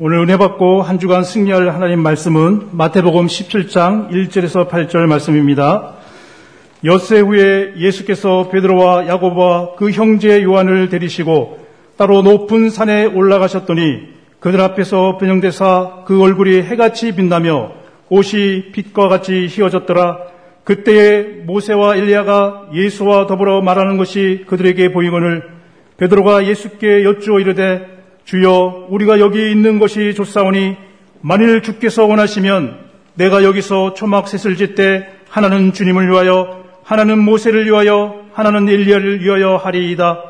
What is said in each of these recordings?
오늘 은혜 받고 한 주간 승리할 하나님 말씀은 마태복음 17장 1절에서 8절 말씀입니다. 엿새 후에 예수께서 베드로와 야고보와 그 형제 요한을 데리시고 따로 높은 산에 올라가셨더니 그들 앞에서 변형되사 그 얼굴이 해같이 빛나며 옷이 빛과 같이 휘어졌더라. 그때에 모세와 엘리야가 예수와 더불어 말하는 것이 그들에게 보이거늘 베드로가 예수께 여쭈어 이르되 주여 우리가 여기 있는 것이 좋사오니 만일 주께서 원하시면 내가 여기서 초막 셋을 짓되 하나는 주님을 위하여 하나는 모세를 위하여 하나는 엘리야를 위하여 하리이다.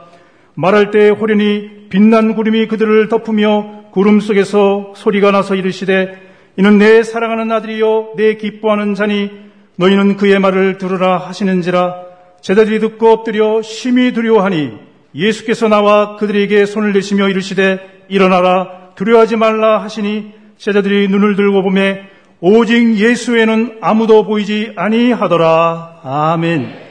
말할 때 호련히 빛난 구름이 그들을 덮으며 구름 속에서 소리가 나서 이르시되 이는 내 사랑하는 아들이요 내 기뻐하는 자니 너희는 그의 말을 들으라 하시는지라 제자들이 듣고 엎드려 심히 두려워하니 예수께서 나와 그들에게 손을 내시며 이르시되 일어나라 두려워하지 말라 하시니 제자들이 눈을 들고 보매 오직 예수에는 아무도 보이지 아니하더라. 아멘.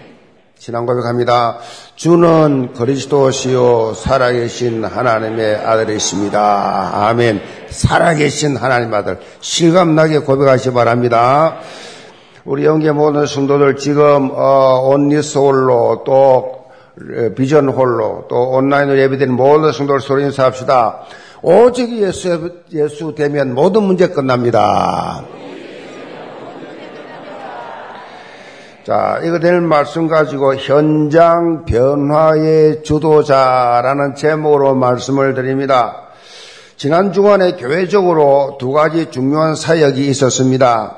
신앙 고백합니다. 주는 그리스도시요 살아계신 하나님의 아들이십니다. 아멘. 살아계신 하나님 아들 실감나게 고백하시 바랍니다. 우리 영계 모든 성도들 지금 어, 온리소울로 또 비전 홀로 또 온라인으로 예배드리는 모든 성도들 소리 인사합시다. 오직 예수, 예수 되면 모든 문제 끝납니다. 자, 이거 될 말씀 가지고 현장 변화의 주도자라는 제목으로 말씀을 드립니다. 지난 주간에 교회적으로 두 가지 중요한 사역이 있었습니다.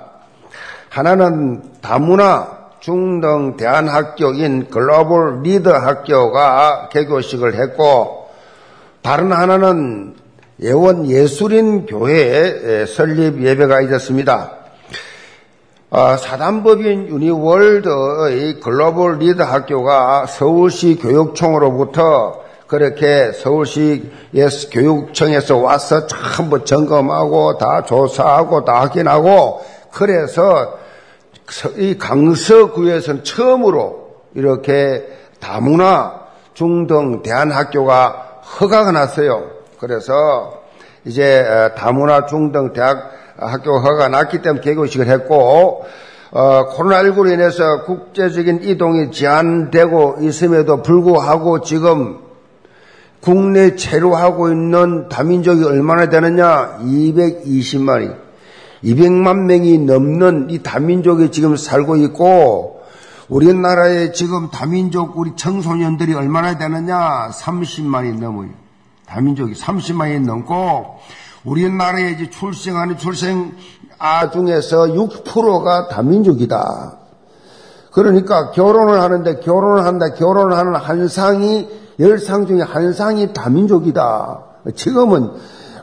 하나는 다문화 중등 대안학교인 글로벌 리더 학교가 개교식을 했고 다른 하나는 예원 예술인 교회 설립 예배가 있었습니다. 아, 사단법인 유니월드의 글로벌 리더 학교가 서울시 교육청으로부터 그렇게 서울시 교육청에서 와서 전부 점검하고 다 조사하고 다 확인하고 그래서 이 강서구에서는 처음으로 이렇게 다문화 중등 대안학교가 허가가 났어요. 그래서 이제 어, 다문화 중등 대학 학교 허가가 났기 때문에 개교식을 했고 어, 코로나19로 인해서 국제적인 이동이 제한되고 있음에도 불구하고 지금 국내 체류하고 있는 다민족이 얼마나 되느냐? 220만이. 200만 명이 넘는 이 다민족이 지금 살고 있고 우리나라에 지금 다민족 우리 청소년들이 얼마나 되느냐? 30만이 넘어요. 다민족이 30만이 넘고 우리나라에 이제 출생하는 출생 아 중에서 6%가 다민족이다. 그러니까 결혼을 하는데 결혼을 한다. 결혼을 하는 한 상이 열 상 중에 한 상이 다민족이다. 지금은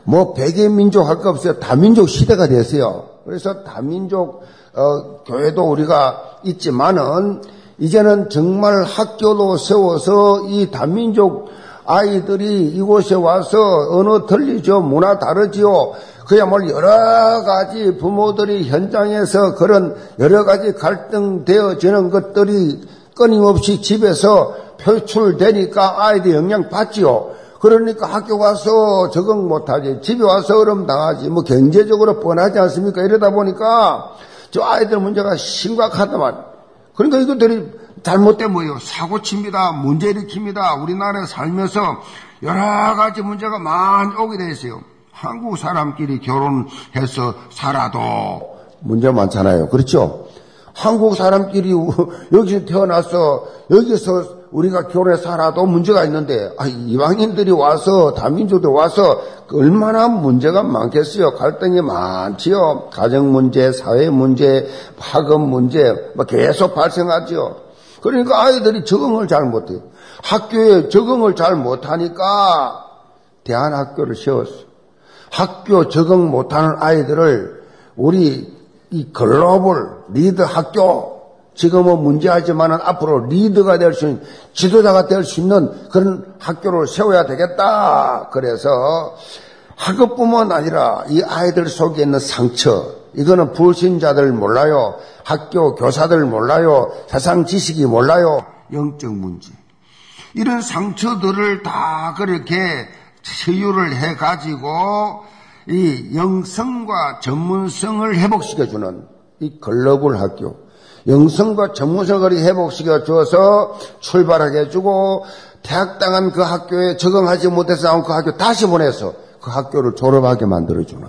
뭐 백의 민족 할 거 없어요. 다민족 시대가 됐어요. 그래서 다민족 어, 교회도 우리가 있지만은 이제는 정말 학교도 세워서 이 다민족 아이들이 이곳에 와서 언어 틀리죠. 문화 다르지요. 그야말로 여러 가지 부모들이 현장에서 그런 여러 가지 갈등되어지는 것들이 끊임없이 집에서 표출되니까 아이들이 영향 받지요. 그러니까 학교 가서 적응 못하지. 집에 와서 어려움 당하지. 뭐 경제적으로 뻔하지 않습니까? 이러다 보니까 저 아이들 문제가 심각하다만. 그러니까 이것들이 잘못된 뭐예요? 사고 칩니다. 문제 일으킵니다. 우리나라에 살면서 여러 가지 문제가 많이 오게 돼 있어요. 한국 사람끼리 결혼해서 살아도 문제 많잖아요. 그렇죠? 한국 사람끼리 여기서 태어나서 여기서 우리가 교회 살아도 문제가 있는데 아, 이방인들이 와서 다민족들 와서 얼마나 문제가 많겠어요. 갈등이 많지요. 가정 문제, 사회 문제, 학업 문제 뭐 계속 발생하죠. 그러니까 아이들이 적응을 잘 못해요. 학교에 적응을 잘 못하니까 대안학교를 세웠어. 학교 적응 못하는 아이들을 우리 이 글로벌 리더 학교 지금은 문제하지만은 앞으로 리더가 될 수 있는 지도자가 될 수 있는 그런 학교를 세워야 되겠다. 그래서 학업뿐만 아니라 이 아이들 속에 있는 상처, 이거는 불신자들 몰라요. 학교 교사들 몰라요. 세상 지식이 몰라요. 영적 문제. 이런 상처들을 다 그렇게 치유를 해가지고 이 영성과 전문성을 회복시켜주는 이 글로벌 학교. 영성과 전문성을 회복시켜 주어서 출발하게 해주고 대학 당한 그 학교에 적응하지 못해서 나온 그 학교 다시 보내서 그 학교를 졸업하게 만들어주는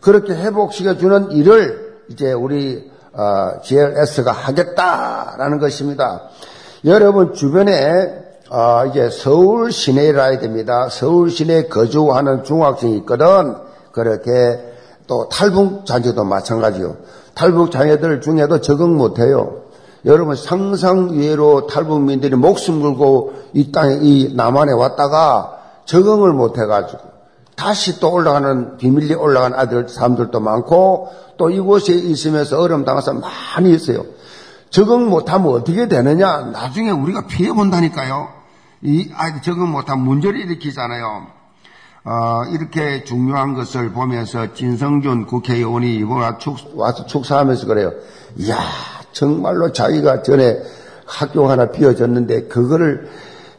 그렇게 회복시켜주는 일을 이제 우리 어, GLS가 하겠다라는 것입니다. 여러분 주변에 어, 이제 서울 시내라 해야 됩니다. 서울 시내 거주하는 중학생이 있거든. 그렇게 또 탈북 자녀도 마찬가지요. 탈북 자녀들 중에도 적응 못해요. 여러분 상상 외로 탈북민들이 목숨 걸고 이 땅에 이 남한에 왔다가 적응을 못해가지고 다시 또 올라가는 비밀리 올라간 아들 사람들도 많고 또 이곳에 있으면서 당한 사람 많이 있어요. 적응 못하면 어떻게 되느냐? 나중에 우리가 피해 본다니까요. 이 아이들 적응 못하면 문제를 일으키잖아요. 어, 이렇게 중요한 것을 보면서 진성준 국회의원이 이번에 와서 축사하면서 그래요. 이야, 정말로 자기가 전에 학교 하나 비워졌는데 그거를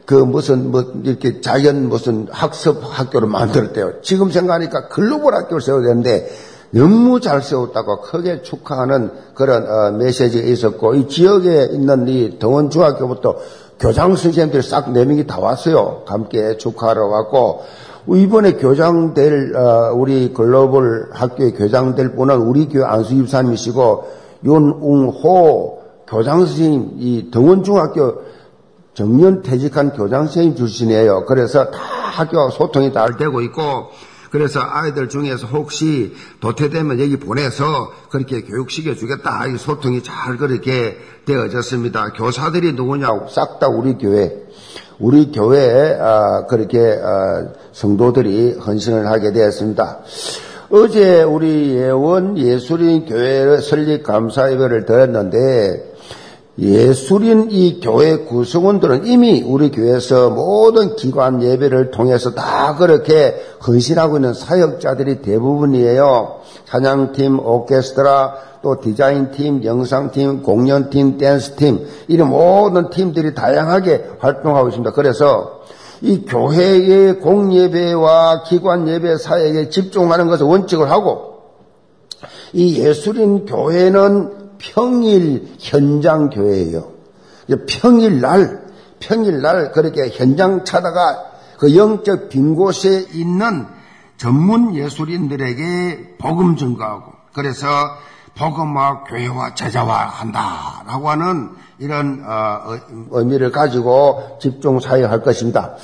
그 무슨 뭐 이렇게 자연 무슨 학습 학교를 만들었대요. 지금 생각하니까 글로벌 학교를 세워야 되는데 너무 잘 세웠다고 크게 축하하는 그런 어, 메시지가 있었고 이 지역에 있는 이 동원 중학교부터 교장 선생님들이 싹 네 명이 다 왔어요. 함께 축하하러 왔고 이번에 교장될 어, 우리 글로벌 학교의 교장될 분은 우리 교회 안수 집사님이시고 윤웅호 교장 선생님 이 동원중학교 정년 퇴직한 교장 선생님 출신이에요. 그래서 다 학교 소통이 잘 되고 있고 그래서 아이들 중에서 혹시 도태되면 여기 보내서 그렇게 교육시켜 주겠다. 이 소통이 잘 그렇게 되어졌습니다. 교사들이 누구냐? 싹 다 우리 교회. 우리 교회에 아, 그렇게 아, 성도들이 헌신을 하게 되었습니다. 어제 우리 예원 예술인 교회 설립 감사 예배를 드렸는데 예술인 이 교회 구성원들은 이미 우리 교회에서 모든 기관 예배를 통해서 다 그렇게 헌신하고 있는 사역자들이 대부분이에요. 찬양팀, 오케스트라, 또 디자인팀, 영상팀, 공연팀, 댄스팀, 이런 모든 팀들이 다양하게 활동하고 있습니다. 그래서 이 교회의 공예배와 기관예배 사역에 집중하는 것을 원칙을 하고 이 예술인 교회는 평일 현장 교회예요. 평일 날 평일 날 그렇게 현장 찾아가 그 영적 빈 곳에 있는 전문 예술인들에게 복음 증거하고 그래서 복음화 교회와 제자화 한다라고 하는 이런 어, 의미를 가지고 집중 사역할 것입니다.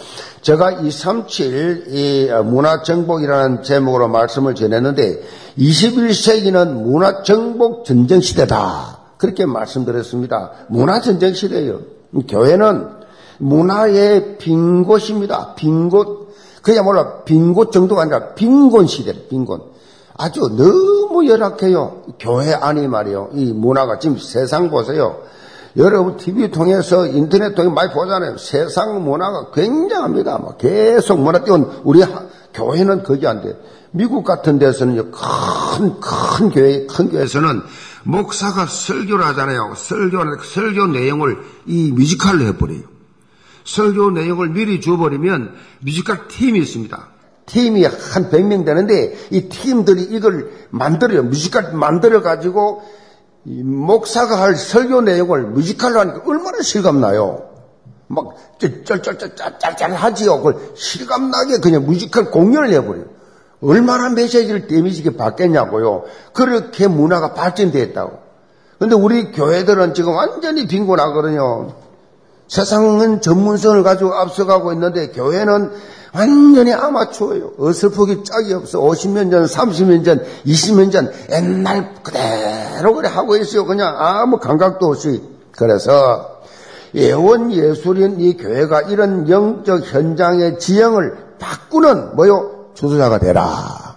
제가 237 이 문화정복이라는 제목으로 말씀을 전했는데 21세기는 문화정복 전쟁 시대다. 그렇게 말씀드렸습니다. 문화전쟁 시대예요. 교회는 문화의 빈 곳입니다. 빈 곳. 그야말로 빈 곳 정도가 아니라 빈곤 시대, 빈곤. 아주 너무 열악해요. 교회 안이 말이요. 이 문화가 지금 세상 보세요. 여러분 TV 통해서 인터넷 통해 많이 보잖아요. 세상 문화가 굉장합니다. 막 계속 문화 띄운 우리 교회는 거기 안 돼. 미국 같은 데서는 큰, 큰 교회, 큰 교회에서는 목사가 설교를 하잖아요. 설교, 설교 내용을 이 뮤지컬로 해버려요. 설교 내용을 미리 줘버리면 뮤지컬 팀이 있습니다. 팀이 한 100명 되는데 이 팀들이 이걸 만들어요. 뮤지컬 만들어가지고 목사가 할 설교 내용을 뮤지컬로 하니까 얼마나 실감나요. 막 쩔쩔쩔쩔쩔하지요. 그걸 실감나게 그냥 뮤지컬 공연을 해버려요. 얼마나 메시지를 데미지게 받겠냐고요. 그렇게 문화가 발전되었다고. 근데 우리 교회들은 지금 완전히 빈곤하거든요. 세상은 전문성을 가지고 앞서가고 있는데 교회는 완전히 아마추어예요. 어설프기 짝이 없어. 50년 전, 30년 전, 20년 전 옛날 그대로 그래 하고 있어요. 그냥 아무 감각도 없이. 그래서 예원 예술인 이 교회가 이런 영적 현장의 지형을 바꾸는 뭐요? 주도자가 되라.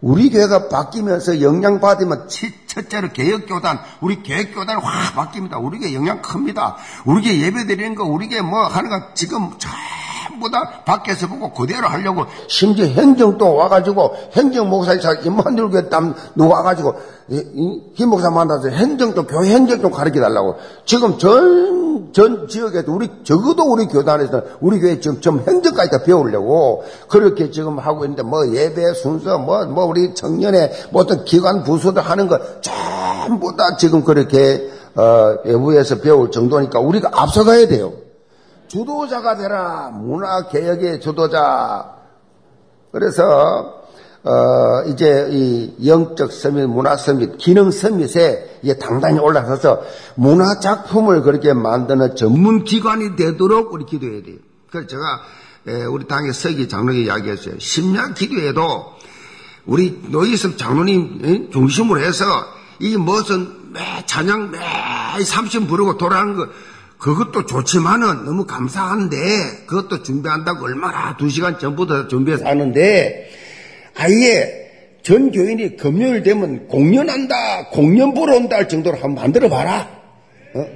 우리 교회가 바뀌면서 영향 받으면 첫째로 개혁교단, 우리 개혁교단 확 바뀝니다. 우리 교회 영향 큽니다. 우리 교회 예배 드리는 거, 우리 교회 뭐 하는 거 지금 전부 다 밖에서 보고 그대로 하려고 심지어 행정도 와가지고 행정 목사님 만들고 땀 와가지고 김 목사 만나서 행정도 교회 행정도 가르쳐 달라고 지금 전, 전 지역에도 우리 적어도 우리 교단에서 우리 교회 지금 좀 행정까지 다 배우려고 그렇게 지금 하고 있는데 뭐 예배 순서 뭐뭐 뭐 우리 청년의 뭐 어떤 기관 부서들 하는 거 전부 다 지금 그렇게 어, 외부에서 배울 정도니까 우리가 앞서가야 돼요. 주도자가 되라. 문화개혁의 주도자. 그래서, 어, 이제 이 영적 서밋, 문화 서밋, 기능 서밋에 이게 당당히 올라서서 문화 작품을 그렇게 만드는 전문 기관이 되도록 우리 기도해야 돼요. 그래서 제가 우리 당의 서기 장로에게 이야기했어요. 심야 기도에도 우리 노이섭 장로님 중심으로 해서 이 무슨 매 찬양 매 30분 부르고 돌아가는 거 그것도 좋지만은 너무 감사한데 그것도 준비한다고 얼마나 두 시간 전부터 준비해서 하는데 아예 전 교인이 금요일 되면 공연한다, 공연 보러 온다 할 정도로 한번 만들어 봐라. 어?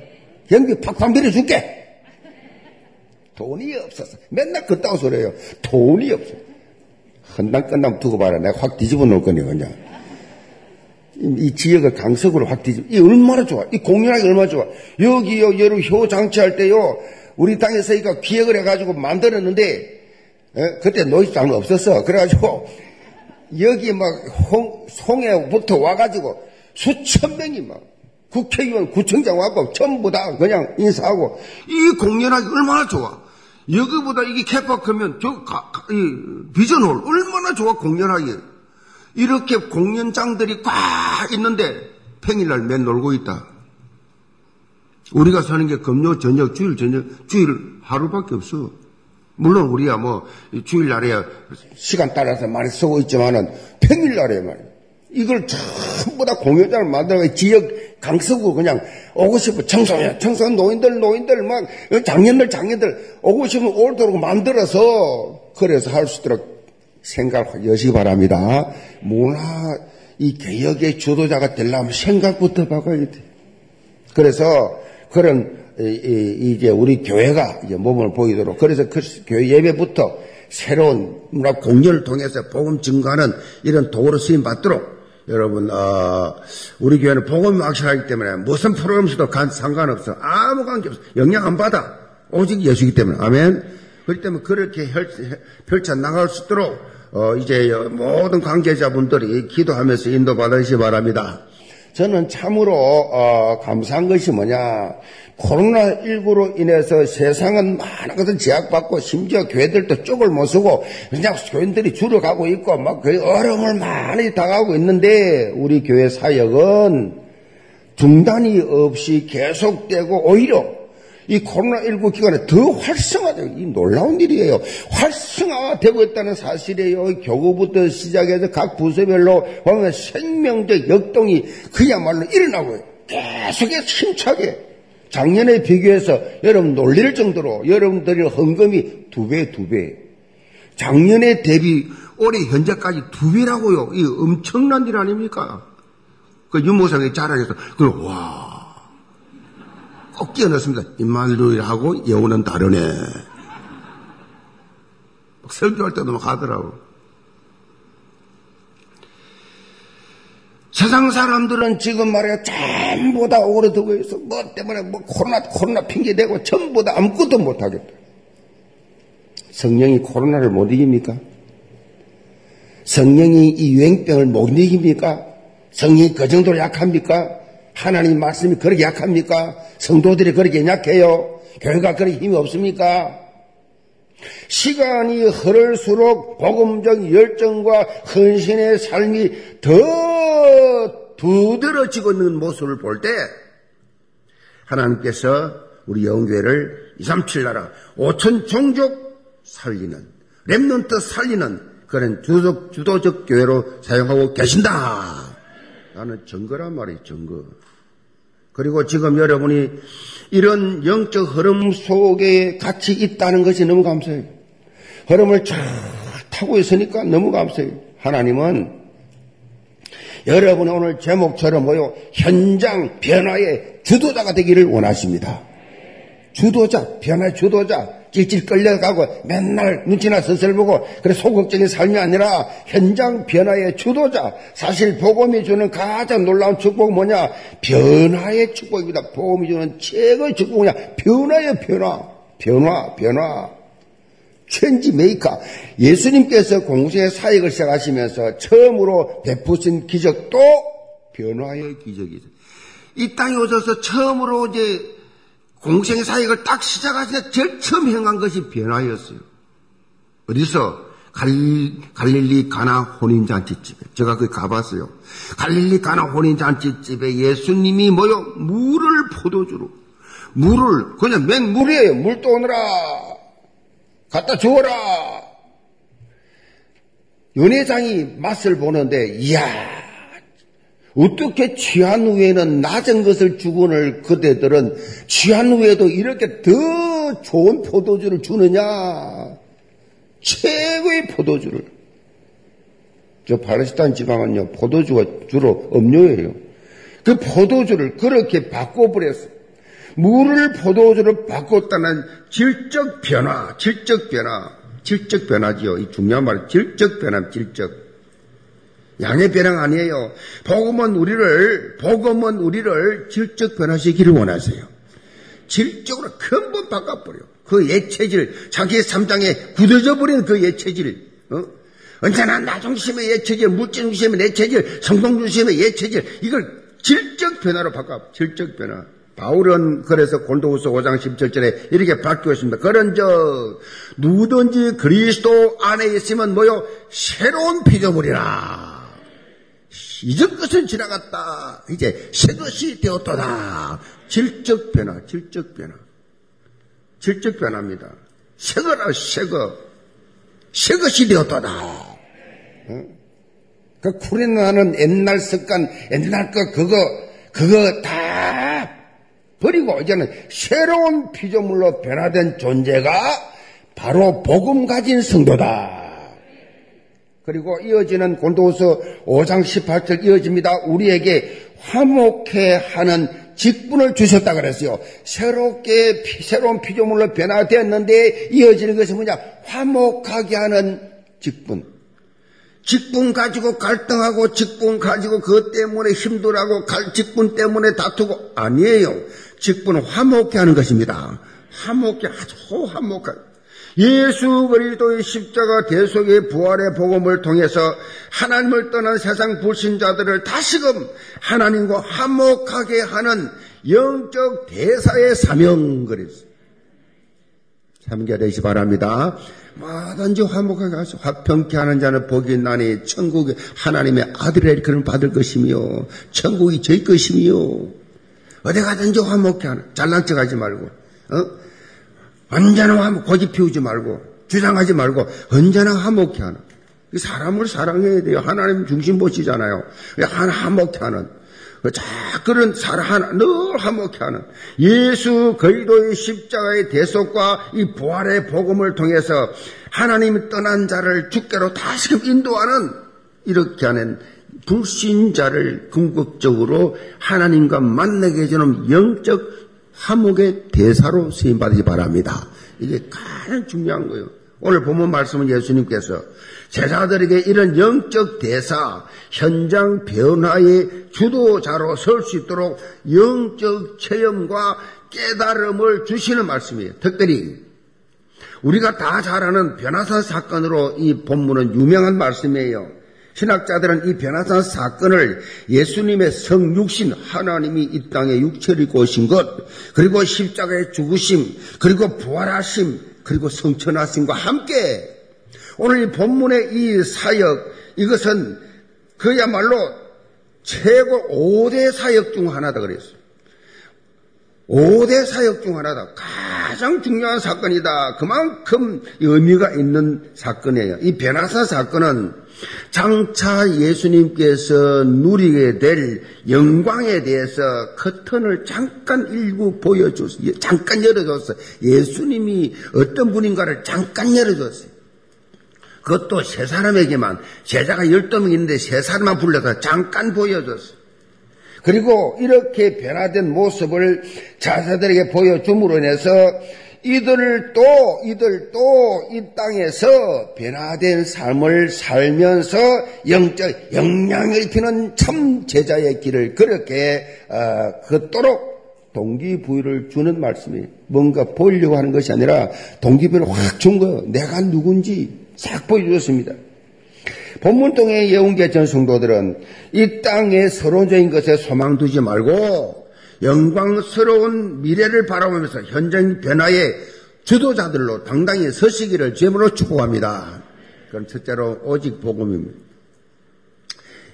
경비 팍팍 밀어줄게. 돈이 없어서 맨날 그따구 소리예요. 돈이 없어. 헌당 끝나면 두고 봐라. 내가 확 뒤집어 놓을 거니 그냥. 이 지역을 강석으로 확 뒤집, 이 얼마나 좋아. 이 공연하기 얼마나 좋아. 여기요, 여름 효 장치할 때요, 우리 땅에서 이거 기획을 해가지고 만들었는데, 에? 그때 노이장은 없었어. 그래가지고, 여기 막, 홍, 송에부터 와가지고, 수천 명이 막, 국회의원, 구청장 와고, 전부 다 그냥 인사하고, 이 공연하기 얼마나 좋아. 여기보다 이게 캐파 크면, 저, 가, 가, 이, 비전홀, 얼마나 좋아, 공연하기. 이렇게 공연장들이 꽉 있는데 평일날 맨 놀고 있다. 우리가 사는 게 금요 저녁, 주일 저녁, 주일 하루밖에 없어. 물론 우리야 뭐 주일날에 시간 따라서 많이 쓰고 있지만은 평일날에 말이야. 이걸 전부 다 공연장을 만들어 지역 강서구 그냥 오고 싶어 청소년, 청소년 노인들, 노인들 막 장년들, 장년들 오고 싶으면 오도록 만들어서 그래서 할 수 있도록 생각하시기 바랍니다. 문화 이 개혁의 주도자가 되려면 생각부터 바꿔야 돼. 그래서 그런 이제 우리 교회가 이제 몸을 보이도록 그래서 그 교회 예배부터 새로운 문화 공연을 통해서 복음 증가하는 이런 도구로 쓰임 받도록 여러분 어, 우리 교회는 복음이 확실하기 때문에 무슨 프로그램 쓰도 상관없어. 아무 관계 없어. 영향 안 받아. 오직 예수이기 때문에. 아멘. 그렇기 때문에 그렇게 펼쳐 나갈 수 있도록 어, 이제 모든 관계자분들이 기도하면서 인도받으시 기 바랍니다. 저는 참으로 어, 감사한 것이 뭐냐 코로나19로 인해서 세상은 많은 것을 제약받고 심지어 교회들도 쪽을 못 쓰고 그냥 교인들이 줄어가고 있고 막 그 어려움을 많이 당하고 있는데 우리 교회 사역은 중단이 없이 계속되고 오히려 이 코로나19 기간에 더 활성화되고, 이 놀라운 일이에요. 활성화되고 있다는 사실이에요. 교구부터 시작해서 각 부서별로 보면 생명적 역동이 그야말로 일어나고 계속해서 힘차게 작년에 비교해서 여러분 놀릴 정도로 여러분들의 헌금이 두 배, 두 배. 작년에 대비 올해 현재까지 두 배라고요. 이 엄청난 일 아닙니까? 그 윤모상이 자랑해서, 그, 와, 꼭 끼워 넣습니다. 임마누엘하고 여우는 다르네. 설교할 때도 막 하더라고. 세상 사람들은 지금 말이야 전부 다 오래두고 있어. 뭐 때문에 뭐 코로나 코로나 핑계 대고 전부 다 아무것도 못 하겠다. 성령이 코로나를 못 이깁니까? 성령이 이 유행병을 못 이깁니까? 성령이 그 정도로 약합니까? 하나님 말씀이 그렇게 약합니까? 성도들이 그렇게 약해요? 교회가 그렇게 힘이 없습니까? 시간이 흐를수록 복음적 열정과 헌신의 삶이 더 두드러지고 있는 모습을 볼 때 하나님께서 우리 영교회를 237 나라 5천 종족 살리는 랩런트 살리는 그런 주도적, 주도적 교회로 사용하고 계신다. 나는 증거란 말이에요, 증거. 그리고 지금 여러분이 이런 영적 흐름 속에 같이 있다는 것이 너무 감사해요. 흐름을 쫙 타고 있으니까 너무 감사해요. 하나님은 여러분의 오늘 제목처럼 뭐요? 현장 변화의 주도자가 되기를 원하십니다. 주도자, 변화의 주도자. 찔찔 끌려가고 맨날 눈치나 서슬 보고 그래 소극적인 삶이 아니라 현장 변화의 주도자. 사실 복음이 주는 가장 놀라운 축복은 뭐냐? 변화의 축복입니다. 복음이 주는 최고의 축복은 뭐냐? 변화의 변화. 변화 변화. change maker. 예수님께서 공생애 사역을 시작하시면서 처음으로 베푸신 기적도 변화의 기적이죠. 이 땅에 오셔서 처음으로 이제 공생의 사역을 딱 시작하시는 제일 처음 행한 것이 변화였어요. 어디서? 갈릴리, 가나 혼인잔치집에. 제가 거기 가봤어요. 갈릴리 가나 혼인잔치집에 예수님이 뭐요? 물을 포도주로. 물을, 그냥 맹물이에요. 물 떠오느라. 갖다 주어라. 연회장이 맛을 보는데, 이야, 어떻게 취한 후에는 낮은 것을 주곤을 그대들은 취한 후에도 이렇게 더 좋은 포도주를 주느냐? 최고의 포도주를. 저 팔레스타인 지방은요, 포도주가 주로 음료예요. 그 포도주를 그렇게 바꿔버렸어요. 물을 포도주로 바꿨다는 질적 변화, 질적 변화, 질적 변화지요. 이 중요한 말, 질적 변화, 질적. 양의 변화가 아니에요. 복음은 우리를, 복음은 우리를 질적 변화시키기를 원하세요. 질적으로 근본 바꿔버려. 그 예체질, 자기의 삼장에 굳어져 버린 그 예체질, 어? 언제나 나 중심의 예체질, 물질 중심의 예체질, 성공 중심의 예체질, 이걸 질적 변화로 바꿔, 질적 변화. 바울은 그래서 골도후서 5장 17절에 이렇게 바뀌었습니다. 그런 저 누구든지 그리스도 안에 있으면 뭐요? 새로운 피조물이라. 이전 것은 지나갔다. 이제 새 것이 되었도다. 질적 변화, 질적 변화. 질적 변화입니다. 새 거라, 새 거. 새 것이 되었도다. 어? 그 쿠리나는 옛날 습관, 옛날 거, 그거, 그거 다 버리고 이제는 새로운 피조물로 변화된 존재가 바로 복음 가진 성도다. 그리고 이어지는 골도서 5장 18절 이어집니다. 우리에게 화목해 하는 직분을 주셨다 그랬어요. 새롭게 새로운 피조물로 변화되었는데 이어지는 것이 뭐냐? 화목하게 하는 직분. 직분 가지고 갈등하고 직분 가지고 그것 때문에 힘들하고 직분 때문에 다투고 아니에요. 직분은 화목해 하는 것입니다. 화목해 아주 화목하게 예수 그리스도의 십자가 대속의 부활의 복음을 통해서 하나님을 떠난 세상 불신자들을 다시금 하나님과 화목하게 하는 영적 대사의 사명 그랬어요. 참겨되시 바랍니다. 뭐든지 화목하게 하시고 화평케 하는 자는 복이 있나니 천국이 하나님의 아들의 그런 받을 것이며 천국이 저희 것이며 어디 가든지 화목케 하는 잘난 척하지 말고 어? 언제나 고집 피우지 말고, 주장하지 말고, 언제나 화목해 하는. 사람을 사랑해야 돼요. 하나님 중심 보시잖아요. 하나 화목해 하는. 자, 그런 사랑 하나, 늘 화목해 하는. 예수 그리도의 십자가의 대속과 이 부활의 복음을 통해서 하나님이 떠난 자를 주께로 다시금 인도하는 이렇게 하는 불신자를 궁극적으로 하나님과 만나게 해주는 영적 화목의 대사로 쓰임 받으시 바랍니다. 이게 가장 중요한 거예요. 오늘 본문 말씀은 예수님께서 제자들에게 이런 영적 대사, 현장 변화의 주도자로 설 수 있도록 영적 체험과 깨달음을 주시는 말씀이에요. 특별히 우리가 다 잘 아는 변화사 사건으로 이 본문은 유명한 말씀이에요. 신학자들은 이 변화산 사건을 예수님의 성육신 하나님이 이 땅에 육체를 오신 것 그리고 십자가의 죽으심 그리고 부활하심 그리고 성천하심과 함께 오늘 이 본문의 이 사역 이것은 그야말로 최고 5대 사역 중 하나다 그랬어요. 5대 사역 중 하나다. 가장 중요한 사건이다. 그만큼 의미가 있는 사건이에요. 이 변화사 사건은 장차 예수님께서 누리게 될 영광에 대해서 커튼을 잠깐 일부 보여줬어요. 잠깐 열어줬어요. 예수님이 어떤 분인가를 잠깐 열어줬어요. 그것도 세 사람에게만, 제자가 열두 명 있는데 세 사람만 불러서 잠깐 보여줬어요. 그리고 이렇게 변화된 모습을 자사들에게 보여줌으로 인해서 이들도 이들도 이 땅에서 변화된 삶을 살면서 영적 영향을 입히는 참 제자의 길을 그렇게 어, 걷도록 동기부여를 주는 말씀이 뭔가 보이려고 하는 것이 아니라 동기부여를 확 준 거예요. 내가 누군지 싹 보여주었습니다. 본문동의 예언계 전 성도들은 이 땅의 서론적인 것에 소망 두지 말고 영광스러운 미래를 바라보면서 현장 변화의 주도자들로 당당히 서시기를 제물로 축복합니다. 그럼 첫째로 오직 복음입니다.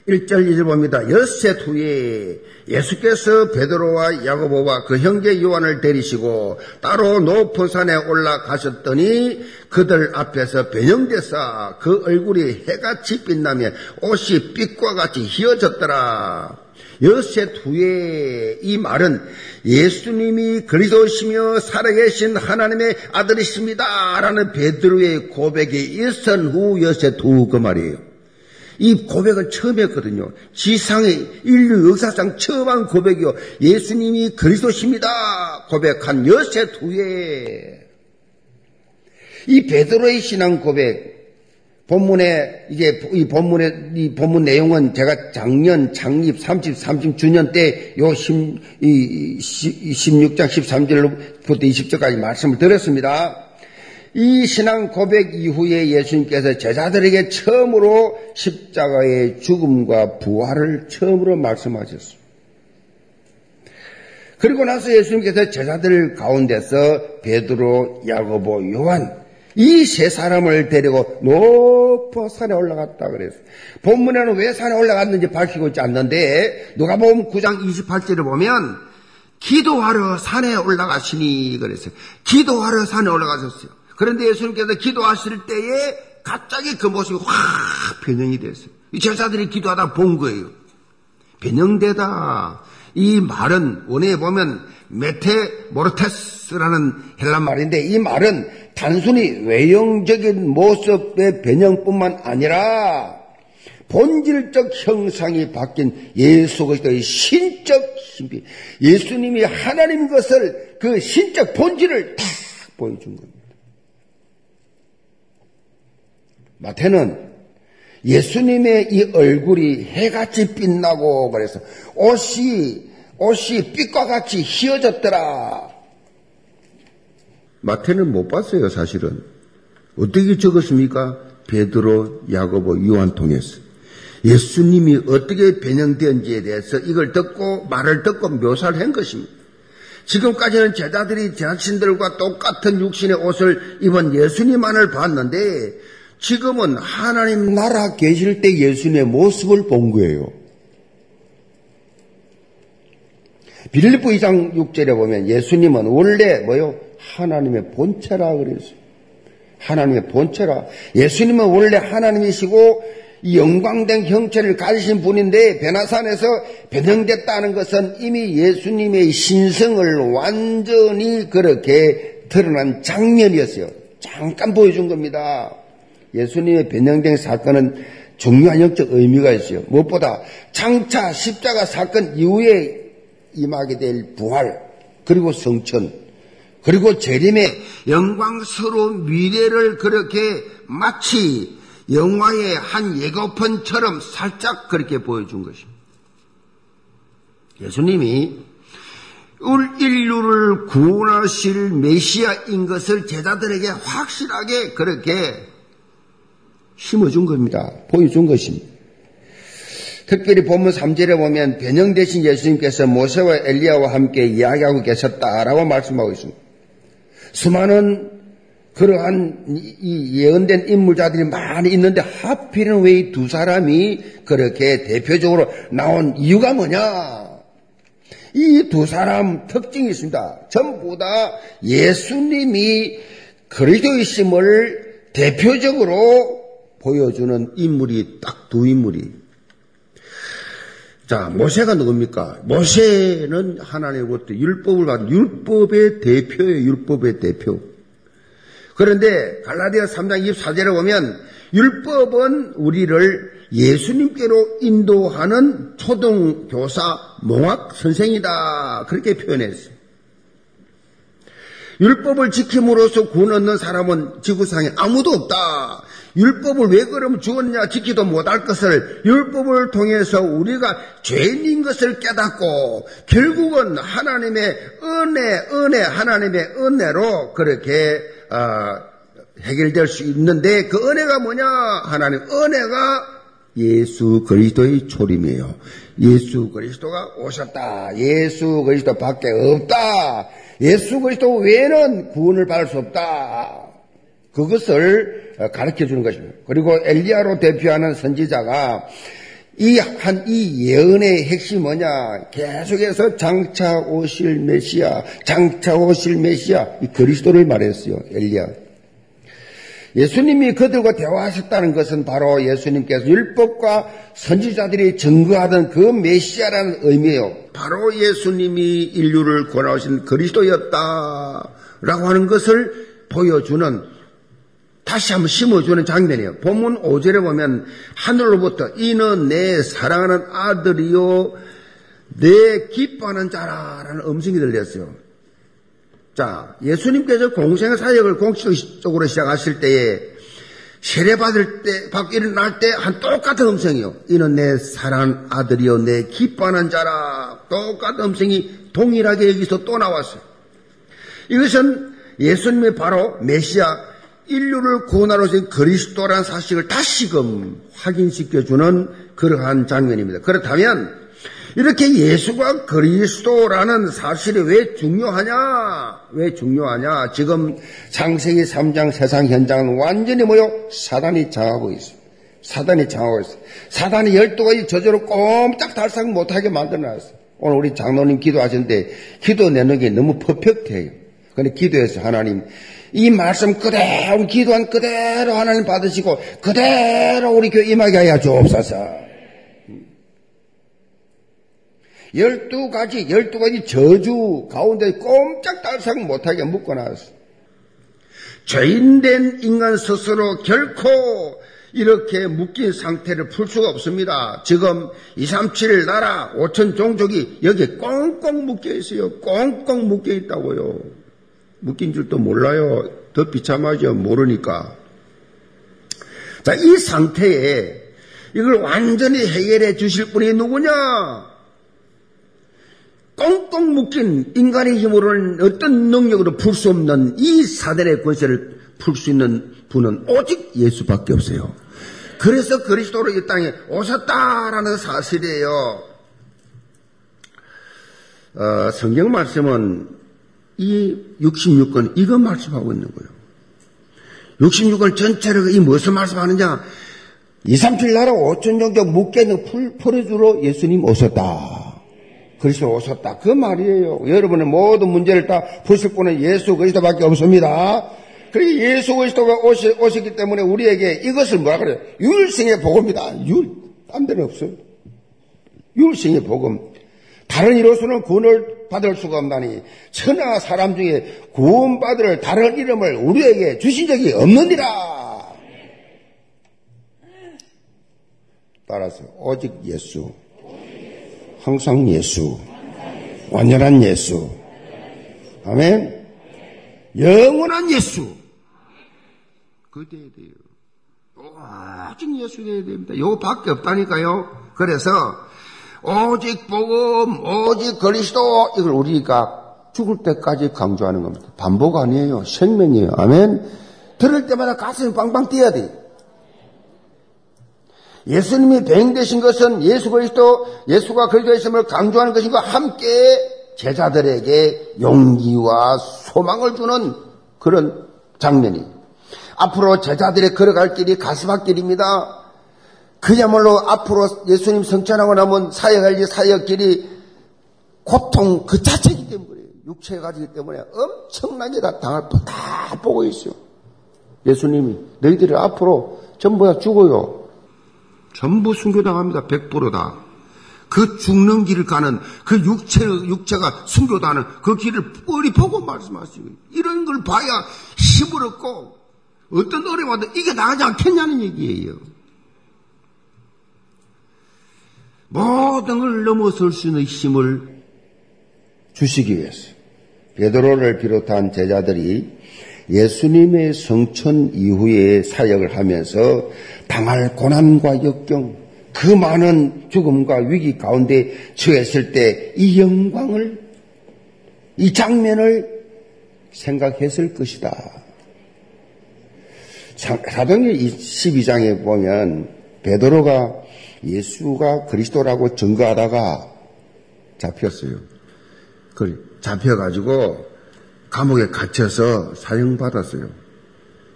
1절 2절 봅니다. 엿새 후에 예수께서 베드로와 야고보와 그 형제 요한을 데리시고 따로 높은 산에 올라가셨더니 그들 앞에서 변형돼서 그 얼굴이 해같이 빛나며 옷이 빛과 같이 휘어졌더라. 엿새 후에 이 말은 예수님이 그리스도시며 살아계신 하나님의 아들이십니다. 라는 베드로의 고백이 일선 후 엿새 후그 말이에요. 이 고백을 처음 했거든요. 지상의 인류 역사상 처음 한 고백이요. 예수님이 그리스도십니다. 고백한 여섯 후에 이 베드로의 신앙 고백 본문에 이제 이 본문의 이 본문 내용은 제가 작년 창립 30 30주년 때요 16장 13절부터 20절까지 말씀을 드렸습니다. 이 신앙 고백 이후에 예수님께서 제자들에게 처음으로 십자가의 죽음과 부활을 처음으로 말씀하셨습니다. 그리고 나서 예수님께서 제자들 가운데서 베드로, 야고보, 요한 이 세 사람을 데리고 높은 산에 올라갔다 그랬어요. 본문에는 왜 산에 올라갔는지 밝히고 있지 않는데 누가 보면 9장 28절을 보면 기도하러 산에 올라가시니 그랬어요. 기도하러 산에 올라가셨어요. 그런데 예수님께서 기도하실 때에 갑자기 그 모습이 확 변형이 됐어요. 이 제자들이 기도하다 본 거예요. 변형되다. 이 말은 원어에 보면 메테 모르테스라는 헬란 말인데 이 말은 단순히 외형적인 모습의 변형뿐만 아니라 본질적 형상이 바뀐 예수 그리스도의 신적 신비, 예수님이 하나님 것을 그 신적 본질을 다 보여준 겁니다. 마태는 예수님의 이 얼굴이 해같이 빛나고 그래서 옷이 옷이 빛과 같이 휘어졌더라. 마태는 못 봤어요, 사실은. 어떻게 적었습니까? 베드로, 야고보, 요한 통해서. 예수님이 어떻게 변형되었는지에 대해서 이걸 듣고 말을 듣고 묘사를 한 것입니다. 지금까지는 제자들이 자신들과 똑같은 육신의 옷을 입은 예수님만을 봤는데 지금은 하나님 나라 계실 때 예수님의 모습을 본 거예요. 빌립보 2장 6절에 보면 예수님은 원래 뭐요? 하나님의 본체라 그랬어요. 하나님의 본체라. 예수님은 원래 하나님이시고 영광된 형체를 가지신 분인데 베나산에서 변형됐다는 것은 이미 예수님의 신성을 완전히 그렇게 드러난 장면이었어요. 잠깐 보여준 겁니다. 예수님의 변형된 사건은 중요한 영적 의미가 있어요. 무엇보다 장차 십자가 사건 이후에 임하게 될 부활, 그리고 성천, 그리고 재림의 영광스러운 미래를 그렇게 마치 영화의 한 예고편처럼 살짝 그렇게 보여준 것입니다. 예수님이 인류를 구원하실 메시아인 것을 제자들에게 확실하게 그렇게 심어준 겁니다. 보여준 것입니다. 특별히 본문 3절에 보면 변형 대신 예수님께서 모세와 엘리야와 함께 이야기하고 계셨다라고 말씀하고 있습니다. 수많은 그러한 이 예언된 인물자들이 많이 있는데 하필은 왜 이 두 사람이 그렇게 대표적으로 나온 이유가 뭐냐? 이 두 사람 특징이 있습니다. 전부 다 예수님이 그리스도이심을 대표적으로 보여주는 인물이 딱 두 인물이. 자, 모세가 누굽니까? 모세는 하나님으로부터 율법을 받은 율법의 대표예요, 율법의 대표. 그런데 갈라디아 3장 24절에 보면 율법은 우리를 예수님께로 인도하는 초등교사 몽학 선생이다. 그렇게 표현했어요. 율법을 지킴으로써 구원 얻는 사람은 지구상에 아무도 없다. 율법을 왜 그러면 주었냐 지키도 못할 것을 율법을 통해서 우리가 죄인인 것을 깨닫고 결국은 하나님의 은혜, 은혜, 하나님의 은혜로 그렇게 어, 해결될 수 있는데 그 은혜가 뭐냐? 하나님 은혜가 예수 그리스도의 초림이에요. 예수 그리스도가 오셨다. 예수 그리스도 밖에 없다. 예수 그리스도 외에는 구원을 받을 수 없다. 그것을 가르쳐 주는 것입니다. 그리고 엘리야로 대표하는 선지자가 이 한 이 예언의 핵심이 뭐냐? 계속해서 장차 오실 메시아, 장차 오실 메시아 이 그리스도를 말했어요. 엘리야. 예수님이 그들과 대화하셨다는 것은 바로 예수님께서 율법과 선지자들이 증거하던 그 메시아라는 의미예요. 바로 예수님이 인류를 권하신 그리스도였다라고 하는 것을 보여주는 다시 한번 심어주는 장면이에요. 본문 5절에 보면 하늘로부터 이는 내 사랑하는 아들이요 내 기뻐하는 자라라는 음성이 들렸어요. 자, 예수님께서 공생 사역을 공식적으로 시작하실 때에 세례 받을 때, 받고 일어날 때 한 똑같은 음성이요. 이는 내 사랑하는 아들이요, 내 기뻐하는 자라. 똑같은 음성이 동일하게 여기서 또 나왔어요. 이것은 예수님이 바로 메시아, 인류를 구원하러 오신 그리스도라는 사실을 다시금 확인시켜주는 그러한 장면입니다. 그렇다면 이렇게 예수가 그리스도라는 사실이 왜 중요하냐? 왜 중요하냐? 지금 창세기 3장 세상 현장은 완전히 뭐요? 사단이 장하고 있어요. 사단이 장하고 있어요. 사단이 열두 가지 저절로 꼼짝 달싹 못하게 만들어놨어요. 오늘 우리 장로님 기도하셨는데 기도 내는 게 너무 퍼펙트해요. 근데 기도해서 하나님 이 말씀 그대로 기도한 그대로 하나님 받으시고 그대로 우리 교회 임하게 하여 주옵소서. 열두 가지, 열두 가지 저주 가운데 꼼짝달싹 못하게 묶어놨어. 죄인된 인간 스스로 결코 이렇게 묶인 상태를 풀 수가 없습니다. 지금 237 나라 5천 종족이 여기에 꽁꽁 묶여 있어요. 꽁꽁 묶여 있다고요. 묶인 줄도 몰라요. 더 비참하죠. 모르니까. 자, 이 상태에 이걸 완전히 해결해 주실 분이 누구냐? 꽁꽁 묶인 인간의 힘으로는 어떤 능력으로 풀 수 없는 이 사단의 권세를 풀 수 있는 분은 오직 예수밖에 없어요. 그래서 그리스도로 이 땅에 오셨다라는 사실이에요. 어, 성경 말씀은 이 66권 이거 말씀하고 있는 거예요. 66권 전체를 이 무엇을 말씀하느냐? 2, 3, 7 나라 5천 종족 묶여있는 풀, 풀어주러 예수님 오셨다. 그리스도 오셨다. 그 말이에요. 여러분의 모든 문제를 다 푸실 분은 예수 그리스도밖에 없습니다. 그리고 예수 그리스도가 오시, 오셨기 때문에 우리에게 이것을 뭐라 그래요? 율성의 복음이다. 율, 딴 데는 없어요. 율성의 복음. 다른 이로서는 구원을 받을 수가 없나니 천하 사람 중에 구원받을 다른 이름을 우리에게 주신 적이 없느니라. 따라서 오직 예수. 항상 예수. 완전한 예수. 아멘. 영원한 예수. 그 돼야 돼요. 오직 예수 돼야 됩니다. 요거 밖에 없다니까요. 그래서 오직 복음, 오직 그리스도 이걸 우리가 죽을 때까지 강조하는 겁니다. 반복 아니에요. 생명이에요. 아멘. 들을 때마다 가슴이 빵빵 뛰어야 돼요. 예수님이 배행되신 것은 예수 그리스도, 예수가 그리스도에 있음을 강조하는 것인과 함께 제자들에게 용기와 소망을 주는 그런 장면이. 앞으로 제자들의 걸어갈 길이 가스밭 길입니다. 그야말로 앞으로 예수님 성찬하고 나면 사역할 일 사역 길이 고통 그 자체이기 때문에 육체가 가지기 때문에 엄청나게 다 당할 다 보고 있어요. 예수님이 너희들이 앞으로 전부 다 죽어요. 전부 순교당합니다. 100%다. 그 죽는 길을 가는 그 육체, 육체가 순교당하는 그 길을 뻔히 보고 말씀하시고 이런 걸 봐야 힘을 얻고 어떤 어려움 와도 이게 나가지 않겠냐는 얘기예요. 모든 걸 넘어설 수 있는 힘을 주시기 위해서. 베드로를 비롯한 제자들이 예수님의 성천 이후에 사역을 하면서 당할 고난과 역경, 그 많은 죽음과 위기 가운데 처했을 때 이 영광을, 이 장면을 생각했을 것이다. 사도행 12장에 보면 베드로가 예수가 그리스도라고 증거하다가 잡혔어요. 잡혀가지고 감옥에 갇혀서 사형받았어요.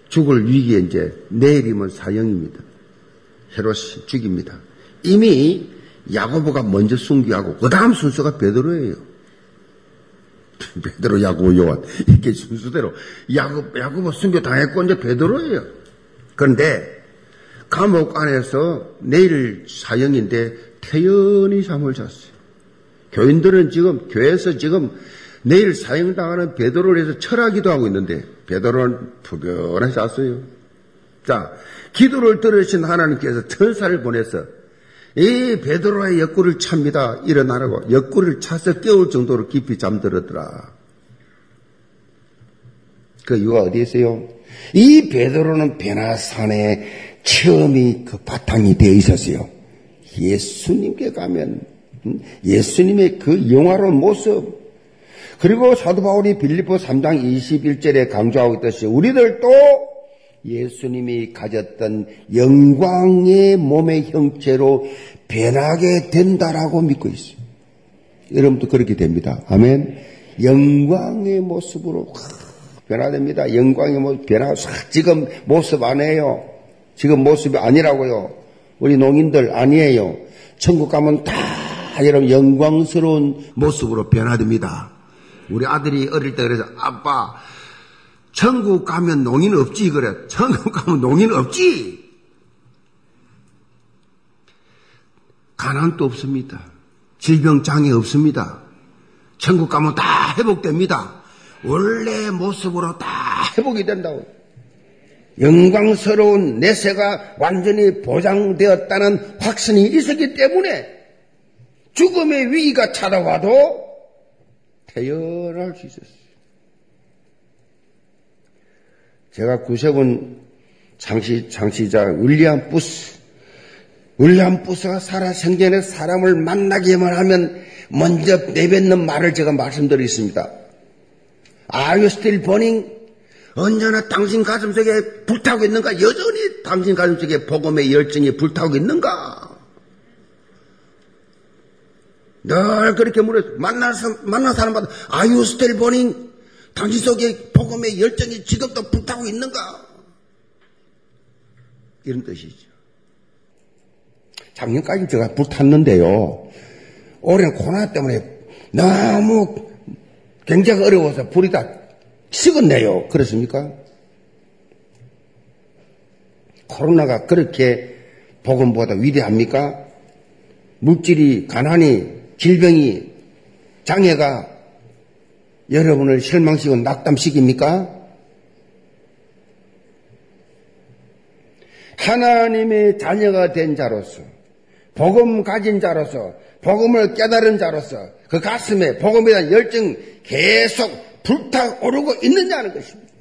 죽을 위기에 이제 내일이면 사형입니다. 헤롯이 죽입니다. 이미 야고보가 먼저 순교하고 그 다음 순서가 베드로예요. 베드로, 야고보, 요한 이렇게 순서대로 야고, 야고보 순교 당했고 이제 베드로예요. 그런데 감옥 안에서 내일 사형인데 태연히 잠을 잤어요. 교인들은 지금 교회에서 지금 내일 사형당하는 베드로를 해서 철하기도 하고 있는데 베드로는 푸근하게 잤어요. 자, 기도를 들으신 하나님께서 천사를 보내서 이 베드로의 옆구리를 찹니다. 일어나라고 옆구리를 차서 깨울 정도로 깊이 잠들었더라. 그 이유가 어디 있어요? 이 베드로는 베나산에 처음이 그 바탕이 되어 있었어요. 예수님께 가면 음, 예수님의 그 영화로운 모습 그리고 사도 바울이 빌리포 3장 21절에 강조하고 있듯이 우리들도 예수님이 가졌던 영광의 몸의 형체로 변하게 된다라고 믿고 있어요. 여러분도 그렇게 됩니다. 아멘. 영광의 모습으로 변화됩니다. 영광의 모습 변화. 지금 모습 아니에요. 지금 모습이 아니라고요. 우리 농인들 아니에요. 천국 가면 다 여러분 영광스러운 모습으로 변화됩니다. 우리 아들이 어릴 때 그래서 아빠 천국 가면 농인 없지 그래. 천국 가면 농인 없지. 가난도 없습니다. 질병 장애 없습니다. 천국 가면 다 회복됩니다. 원래 모습으로 다 회복이 된다고. 영광스러운 내세가 완전히 보장되었다는 확신이 있었기 때문에 죽음의 위기가 찾아와도 태연할 수 있었어요. 제가 구세군 장시, 장시자 윌리엄 부스, 윌리엄 부스가 살아 생전에 사람을 만나기만 하면 먼저 내뱉는 말을 제가 말씀드리겠습니다. Are you still burning? 언제나 당신 가슴속에 불타고 있는가? 여전히 당신 가슴속에 복음의 열정이 불타고 있는가? 늘 그렇게 물어 만난, 만난 사람마다 you still burning? 당신 속에 복음의 열정이 지금도 불타고 있는가? 이런 뜻이죠. 작년까지 제가 불탔는데요. 올해는 코로나 때문에 너무 굉장히 어려워서 불이 다 식었네요. 그렇습니까? 코로나가 그렇게 복음보다 위대합니까? 물질이, 가난이, 질병이, 장애가 여러분을 실망시키고 낙담시킵니까? 하나님의 자녀가 된 자로서, 복음 가진 자로서, 복음을 깨달은 자로서, 그 가슴에 복음에 대한 열정 계속 불타오르고 있느냐는 것입니다.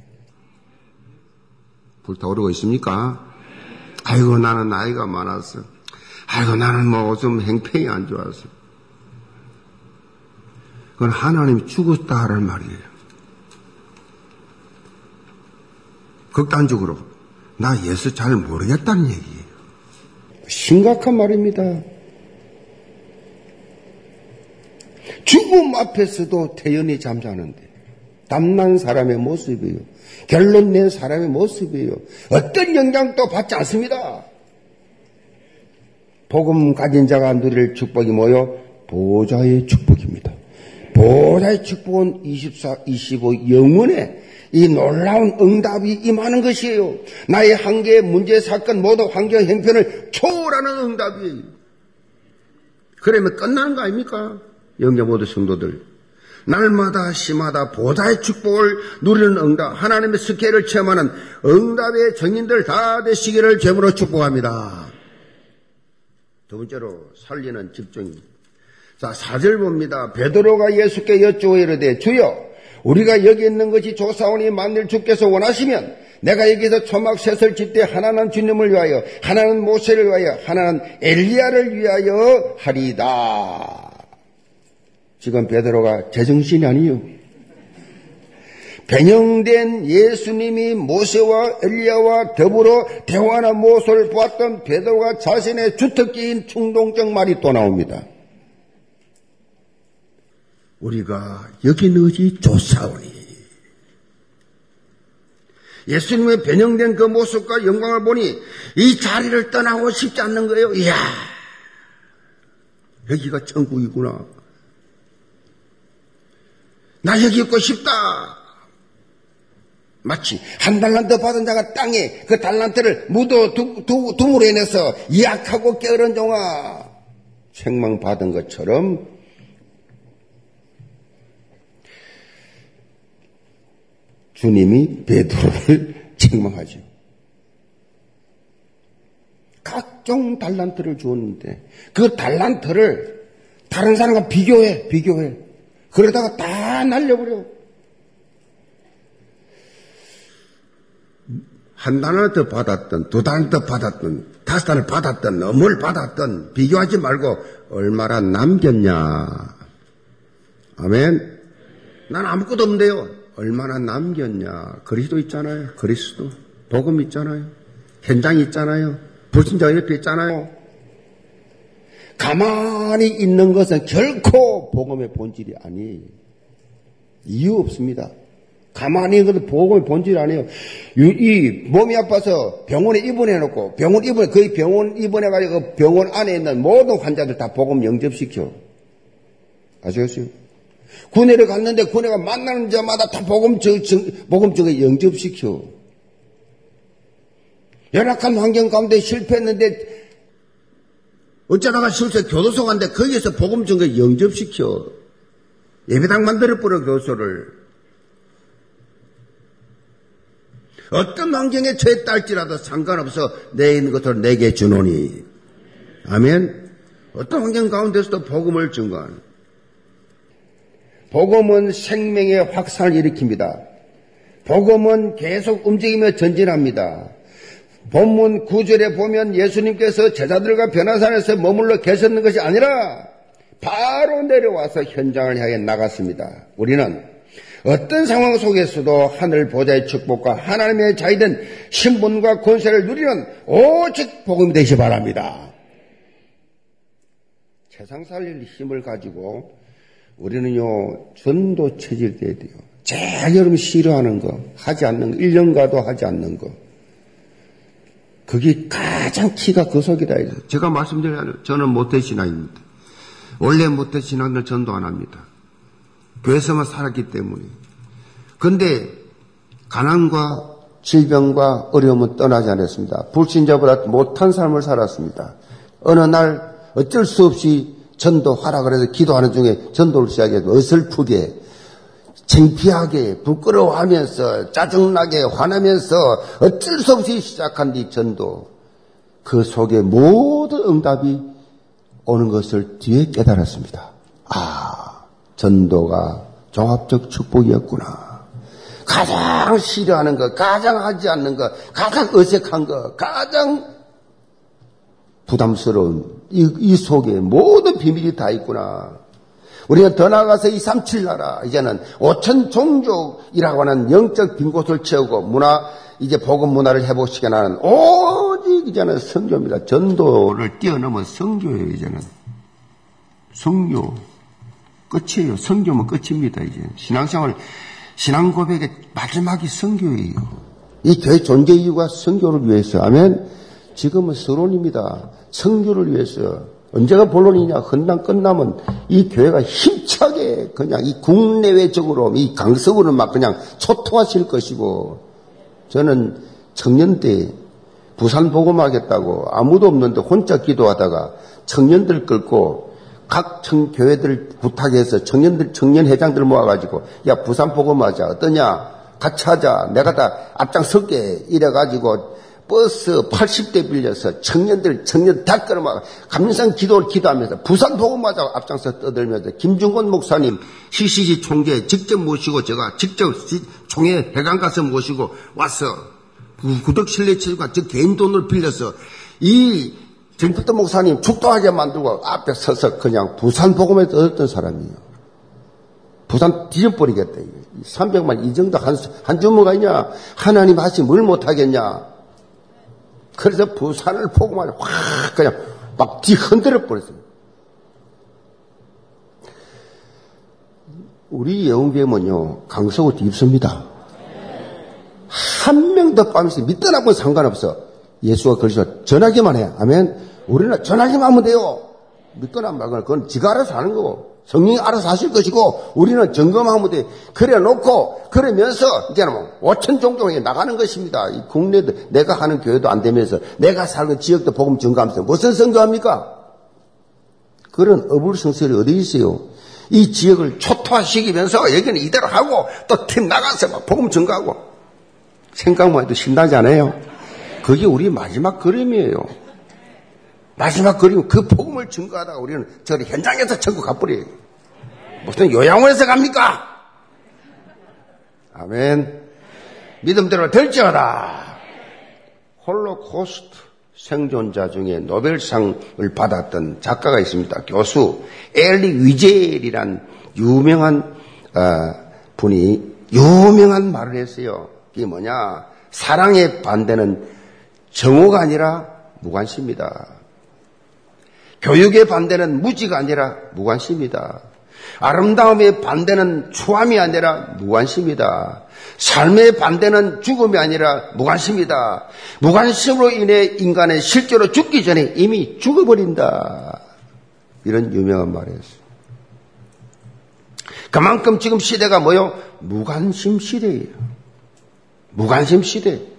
불타오르고 있습니까? 아이고, 나는 나이가 많았어. 아이고, 나는 뭐 좀 행편이 안 좋아서. 그건 하나님이 죽었다 하는 말이에요. 극단적으로 나 예수 잘 모르겠다는 얘기예요. 심각한 말입니다. 죽음 앞에서도 태연히 잠자는데 담난 사람의 모습이에요. 결론 낸 사람의 모습이에요. 어떤 영향도 받지 않습니다. 복음 가진 자가 누릴 축복이 뭐요? 보좌의 축복입니다. 보좌의 축복은 24, 25 영원에 이 놀라운 응답이 임하는 것이에요. 나의 한계, 문제, 사건, 모든 환경, 형편을 초월하는 응답이에요. 그러면 끝나는 거 아닙니까? 영계 모든 성도들. 날마다 심하다 보좌의 축복을 누리는 응답, 하나님의 스케일을 체험하는 응답의 정인들 다 되시기를 제으로 축복합니다. 두 번째로 살리는 집중입니다. 자, 사절 봅니다. 베드로가 예수께 여쭈어 이르되 주여 우리가 여기 있는 것이 조사원이 만일 주께서 원하시면 내가 여기서 초막 셋을 짓되 하나는 주님을 위하여 하나는 모세를 위하여 하나는 엘리야를 위하여 하리다. 지금 베드로가 제정신이 아니요. 변형된 예수님이 모세와 엘리야와 더불어 대화나 모소를 보았던 베드로가 자신의 주특기인 충동적 말이 또 나옵니다. 우리가 여기 너지 조사오니 예수님의 변형된 그 모습과 영광을 보니 이 자리를 떠나고 싶지 않는 거예요. 이야, 여기가 천국이구나. 나 여기 있고 싶다. 마치 한 달란트 받은 자가 땅에 그 달란트를 묻어 둠으로 인해서 약하고 게으른 종아 책망 받은 것처럼 주님이 베드로를 책망하죠. 각종 달란트를 주었는데 그 달란트를 다른 사람과 비교해 비교해 그러다가 다 날려버려. 한 달란트 받았던, 두 달란트 받았던, 다섯 달을 받았던, 어물 받았던, 비교하지 말고 얼마나 남겼냐. 아멘. 난 아무것도 없는데요. 얼마나 남겼냐. 그리스도 있잖아요. 그리스도. 복음 있잖아요. 현장 있잖아요. 불신자 옆에 있잖아요. 가만히 있는 것은 결코 복음의 본질이 아니에요. 이유 없습니다. 가만히 있는 것도 복음의 본질이 아니에요. 이 몸이 아파서 병원에 입원해놓고 병원 입원 거의 병원 입원해가지고 그 병원 안에 있는 모든 환자들 다 복음 영접시켜. 아시겠어요? 군회를 갔는데 군회가 만나는 자마다 다 복음 저, 복음 쪽에 영접시켜. 열악한 환경 가운데 실패했는데 어쩌다가 실제 교도소 간데 거기에서 복음 전에 영접시켜. 예배당 만들어 버려 교도소를. 어떤 환경에 처했다 할지라도 상관없어 내 있는 것을 내게 주노니. 아멘. 어떤 환경 가운데서도 복음을 증거하는. 복음은 생명의 확산을 일으킵니다. 복음은 계속 움직이며 전진합니다. 본문 9절에 보면 예수님께서 제자들과 변화산에서 머물러 계셨는 것이 아니라 바로 내려와서 현장을 향해 나갔습니다. 우리는 어떤 상황 속에서도 하늘 보좌의 축복과 하나님의 자유된 신분과 권세를 누리는 오직 복음이 되시 바랍니다. 세상 살릴 힘을 가지고 우리는요, 전도 체질 돼야 돼요. 제일 여러분 싫어하는 거, 하지 않는 거, 1년 가도 하지 않는 거. 그게 가장 키가 그 속이다. 제가 말씀드려요. 저는 모태신앙입니다. 원래 모태신앙을 전도 안 합니다. 교회에서만 살았기 때문에. 근데 가난과 질병과 어려움은 떠나지 않았습니다. 불신자보다 못한 삶을 살았습니다. 어느 날 어쩔 수 없이 전도하라 그래서 기도하는 중에 전도를 시작해서 어설프게 창피하게 부끄러워하면서 짜증나게 화나면서 어쩔 수 없이 시작한 뒤 전도 그 속에 모든 응답이 오는 것을 뒤에 깨달았습니다. 아 전도가 종합적 축복이었구나. 가장 싫어하는 것, 가장 하지 않는 것, 가장 어색한 것, 가장 부담스러운 이, 이 속에 모든 비밀이 다 있구나. 우리가 더 나아가서 이 삼칠나라 이제는 오천 종족이라고 하는 영적 빈 곳을 채우고 문화 이제 복음 문화를 회복시켜 나는 오직 이제는 성교입니다. 전도를 뛰어넘은 성교예요 이제는 성교 끝이에요. 성교면 끝입니다 이제 신앙생활 신앙 고백의 마지막이 성교예요. 이 교회 존재 이유가 성교를 위해서 하면 지금은 서론입니다. 성교를 위해서 언제가 본론이냐? 헌당 끝나면 이 교회가 힘차게 그냥 이 국내외적으로 이 강석으로 막 그냥 초토화실 것이고 저는 청년 때 부산 복음하겠다고 아무도 없는데 혼자 기도하다가 청년들 끌고 각 청, 교회들 부탁해서 청년들, 청년 회장들 모아가지고 야, 부산 복음하자. 어떠냐? 같이 하자. 내가 다 앞장설게. 이래가지고 버스 80대 빌려서 청년들, 청년 다 끌어막 감상 기도를 기도하면서 부산 복음마다 앞장서 떠들면서 김중건 목사님, CCC 총재 직접 모시고 제가 직접 총회 회관 가서 모시고 와서 구덕 실내체육관 저 개인 돈을 빌려서 이 정필도 목사님 축도하게 만들고 앞에 서서 그냥 부산 복음에 떠들었던 사람이에요. 부산 뒤져버리겠다. 300만 이 정도 한, 한 주먹 이냐 하나님 하시 뭘 못하겠냐. 그래서 부산을 포고만 확 그냥 막 뒤흔들어 버렸어요. 우리 영계면요 강서구 뒤집습니다. 한 명도 빠면서 믿더라고 상관없어. 예수가 그러셔 전하기만 해. 아멘. 우리는 전하기만 하면 돼요. 믿거나 말거나 그건 지가 알아서 하는 거고. 성령이 알아서 하실 것이고 우리는 점검하면 돼. 그래 놓고 그러면서 이제는 뭐 5천 종족에 나가는 것입니다. 이 국내도 내가 하는 교회도 안 되면서 내가 살는 지역도 복음 증가하면서 무슨 선교합니까? 그런 어불성설이 어디 있어요? 이 지역을 초토화시키면서 여기는 이대로 하고 또 팀 나가서 막 복음 증가하고 생각만 해도 신나지 않아요? 그게 우리 마지막 그림이에요. 마지막 그리고 그 복음을 증거하다가 우리는 저 현장에서 천국 가버려요. 무슨 요양원에서 갑니까? 아멘. 믿음대로 될지어다. 홀로코스트 생존자 중에 노벨상을 받았던 작가가 있습니다. 교수 엘리 위젤이란 유명한 어, 분이 유명한 말을 했어요. 그게 뭐냐? 사랑의 반대는 정오가 아니라 무관심이다. 교육의 반대는 무지가 아니라 무관심이다. 아름다움의 반대는 추함이 아니라 무관심이다. 삶의 반대는 죽음이 아니라 무관심이다. 무관심으로 인해 인간의 실제로 죽기 전에 이미 죽어버린다. 이런 유명한 말이었어요. 그만큼 지금 시대가 뭐요? 무관심 시대예요. 무관심 시대.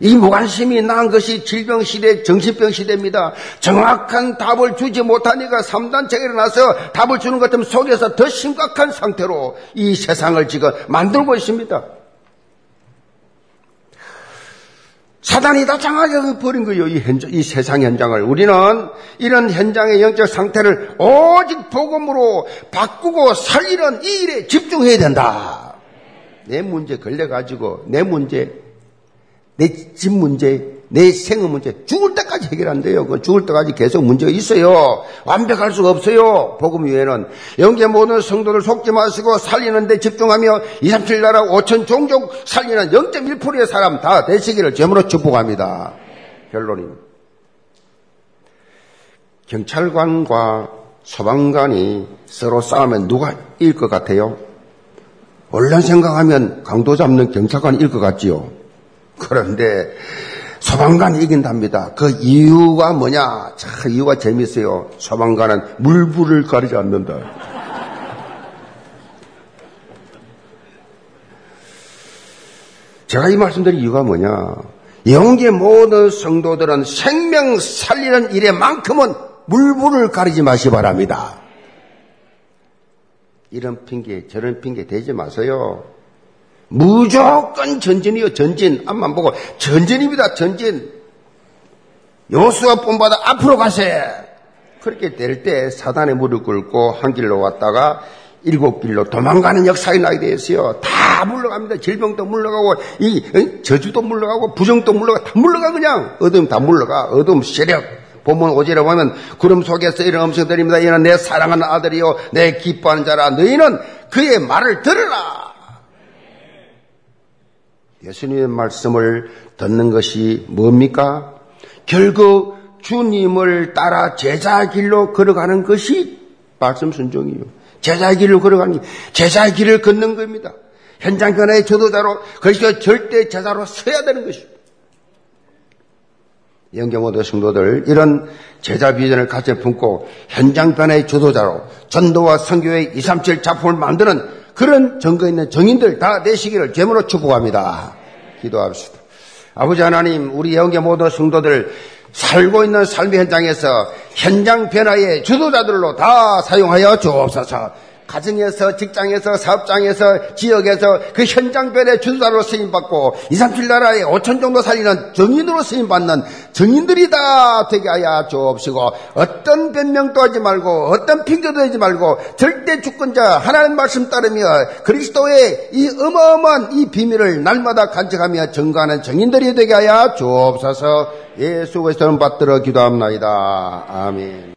이 무관심이 난 것이 질병 시대, 정신병 시대입니다. 정확한 답을 주지 못하니까 3단체가 일어나서 답을 주는 것 같으면 속에서 더 심각한 상태로 이 세상을 지금 만들고 있습니다. 사단이 다 장악해 버린 거예요, 이, 현장, 이 세상 현장을. 우리는 이런 현장의 영적 상태를 오직 복음으로 바꾸고 살리는 이 일에 집중해야 된다. 내 문제 걸려가지고, 내 문제 내 집 문제, 내 생업 문제, 죽을 때까지 해결 안 돼요. 그 죽을 때까지 계속 문제가 있어요. 완벽할 수가 없어요. 복음 위에는. 영계 모든 성도를 속지 마시고 살리는데 집중하며 2, 3, 7 나라 5천 종족 살리는 0.1%의 사람 다 되시기를 제물로 축복합니다. 결론입니다. 경찰관과 소방관이 서로 싸우면 누가 이길 것 같아요? 얼른 생각하면 강도 잡는 경찰관이 이길 것 같지요? 그런데 소방관이 이긴답니다. 그 이유가 뭐냐? 참 이유가 재밌어요. 소방관은 물불을 가리지 않는다. 제가 이 말씀드린 이유가 뭐냐? 영계 모든 성도들은 생명 살리는 일에만큼은 물불을 가리지 마시 바랍니다. 이런 핑계, 저런 핑계 대지 마세요. 무조건 전진이요, 전진. 앞만 보고 전진입니다, 전진. 요수가 본받아 앞으로 가세. 그렇게 될 때 사단의 무릎 꿇고 한 길로 왔다가 일곱 길로 도망가는 역사가 나게 되었어요. 다 물러갑니다. 질병도 물러가고, 이, 저주도 물러가고, 부정도 물러가, 다 물러가, 그냥. 어둠 다 물러가. 어둠 세력. 본문 오지를 보면 구름 속에서 이런 음성들입니다. 이는 내 사랑하는 아들이요. 내 기뻐하는 자라. 너희는 그의 말을 들으라. 예수님의 말씀을 듣는 것이 뭡니까? 결국 주님을 따라 제자 길로 걸어가는 것이 말씀 순종이요. 제자 길로 걸어가는 게 제자 길을 걷는 겁니다. 현장 변화의 주도자로 그것이 절대 제자로 서야 되는 것입니다. 영경호도 성도들 이런 제자 비전을 같이 품고 현장 변화의 주도자로 전도와 선교의 237 작품을 만드는 그런 증거 있는 정인들 다 되시기를 제물로 축복합니다. 기도합시다. 아버지 하나님, 우리 영계 모든 성도들 살고 있는 삶의 현장에서 현장 변화의 주도자들로 다 사용하여 주옵소서. 가정에서, 직장에서, 사업장에서, 지역에서 그 현장별의 준사로 쓰임받고 2, 3, 7 나라에 5천 정도 살리는 정인으로 쓰임받는 정인들이 다 되게 하여 주옵시고 어떤 변명도 하지 말고 어떤 핑계도 하지 말고 절대 주권자 하나님 말씀 따르며 그리스도의 이 어마어마한 이 비밀을 날마다 간직하며 증거하는 정인들이 되게 하여 주옵소서 예수 그리스도는 받들어 기도합나이다. 아멘.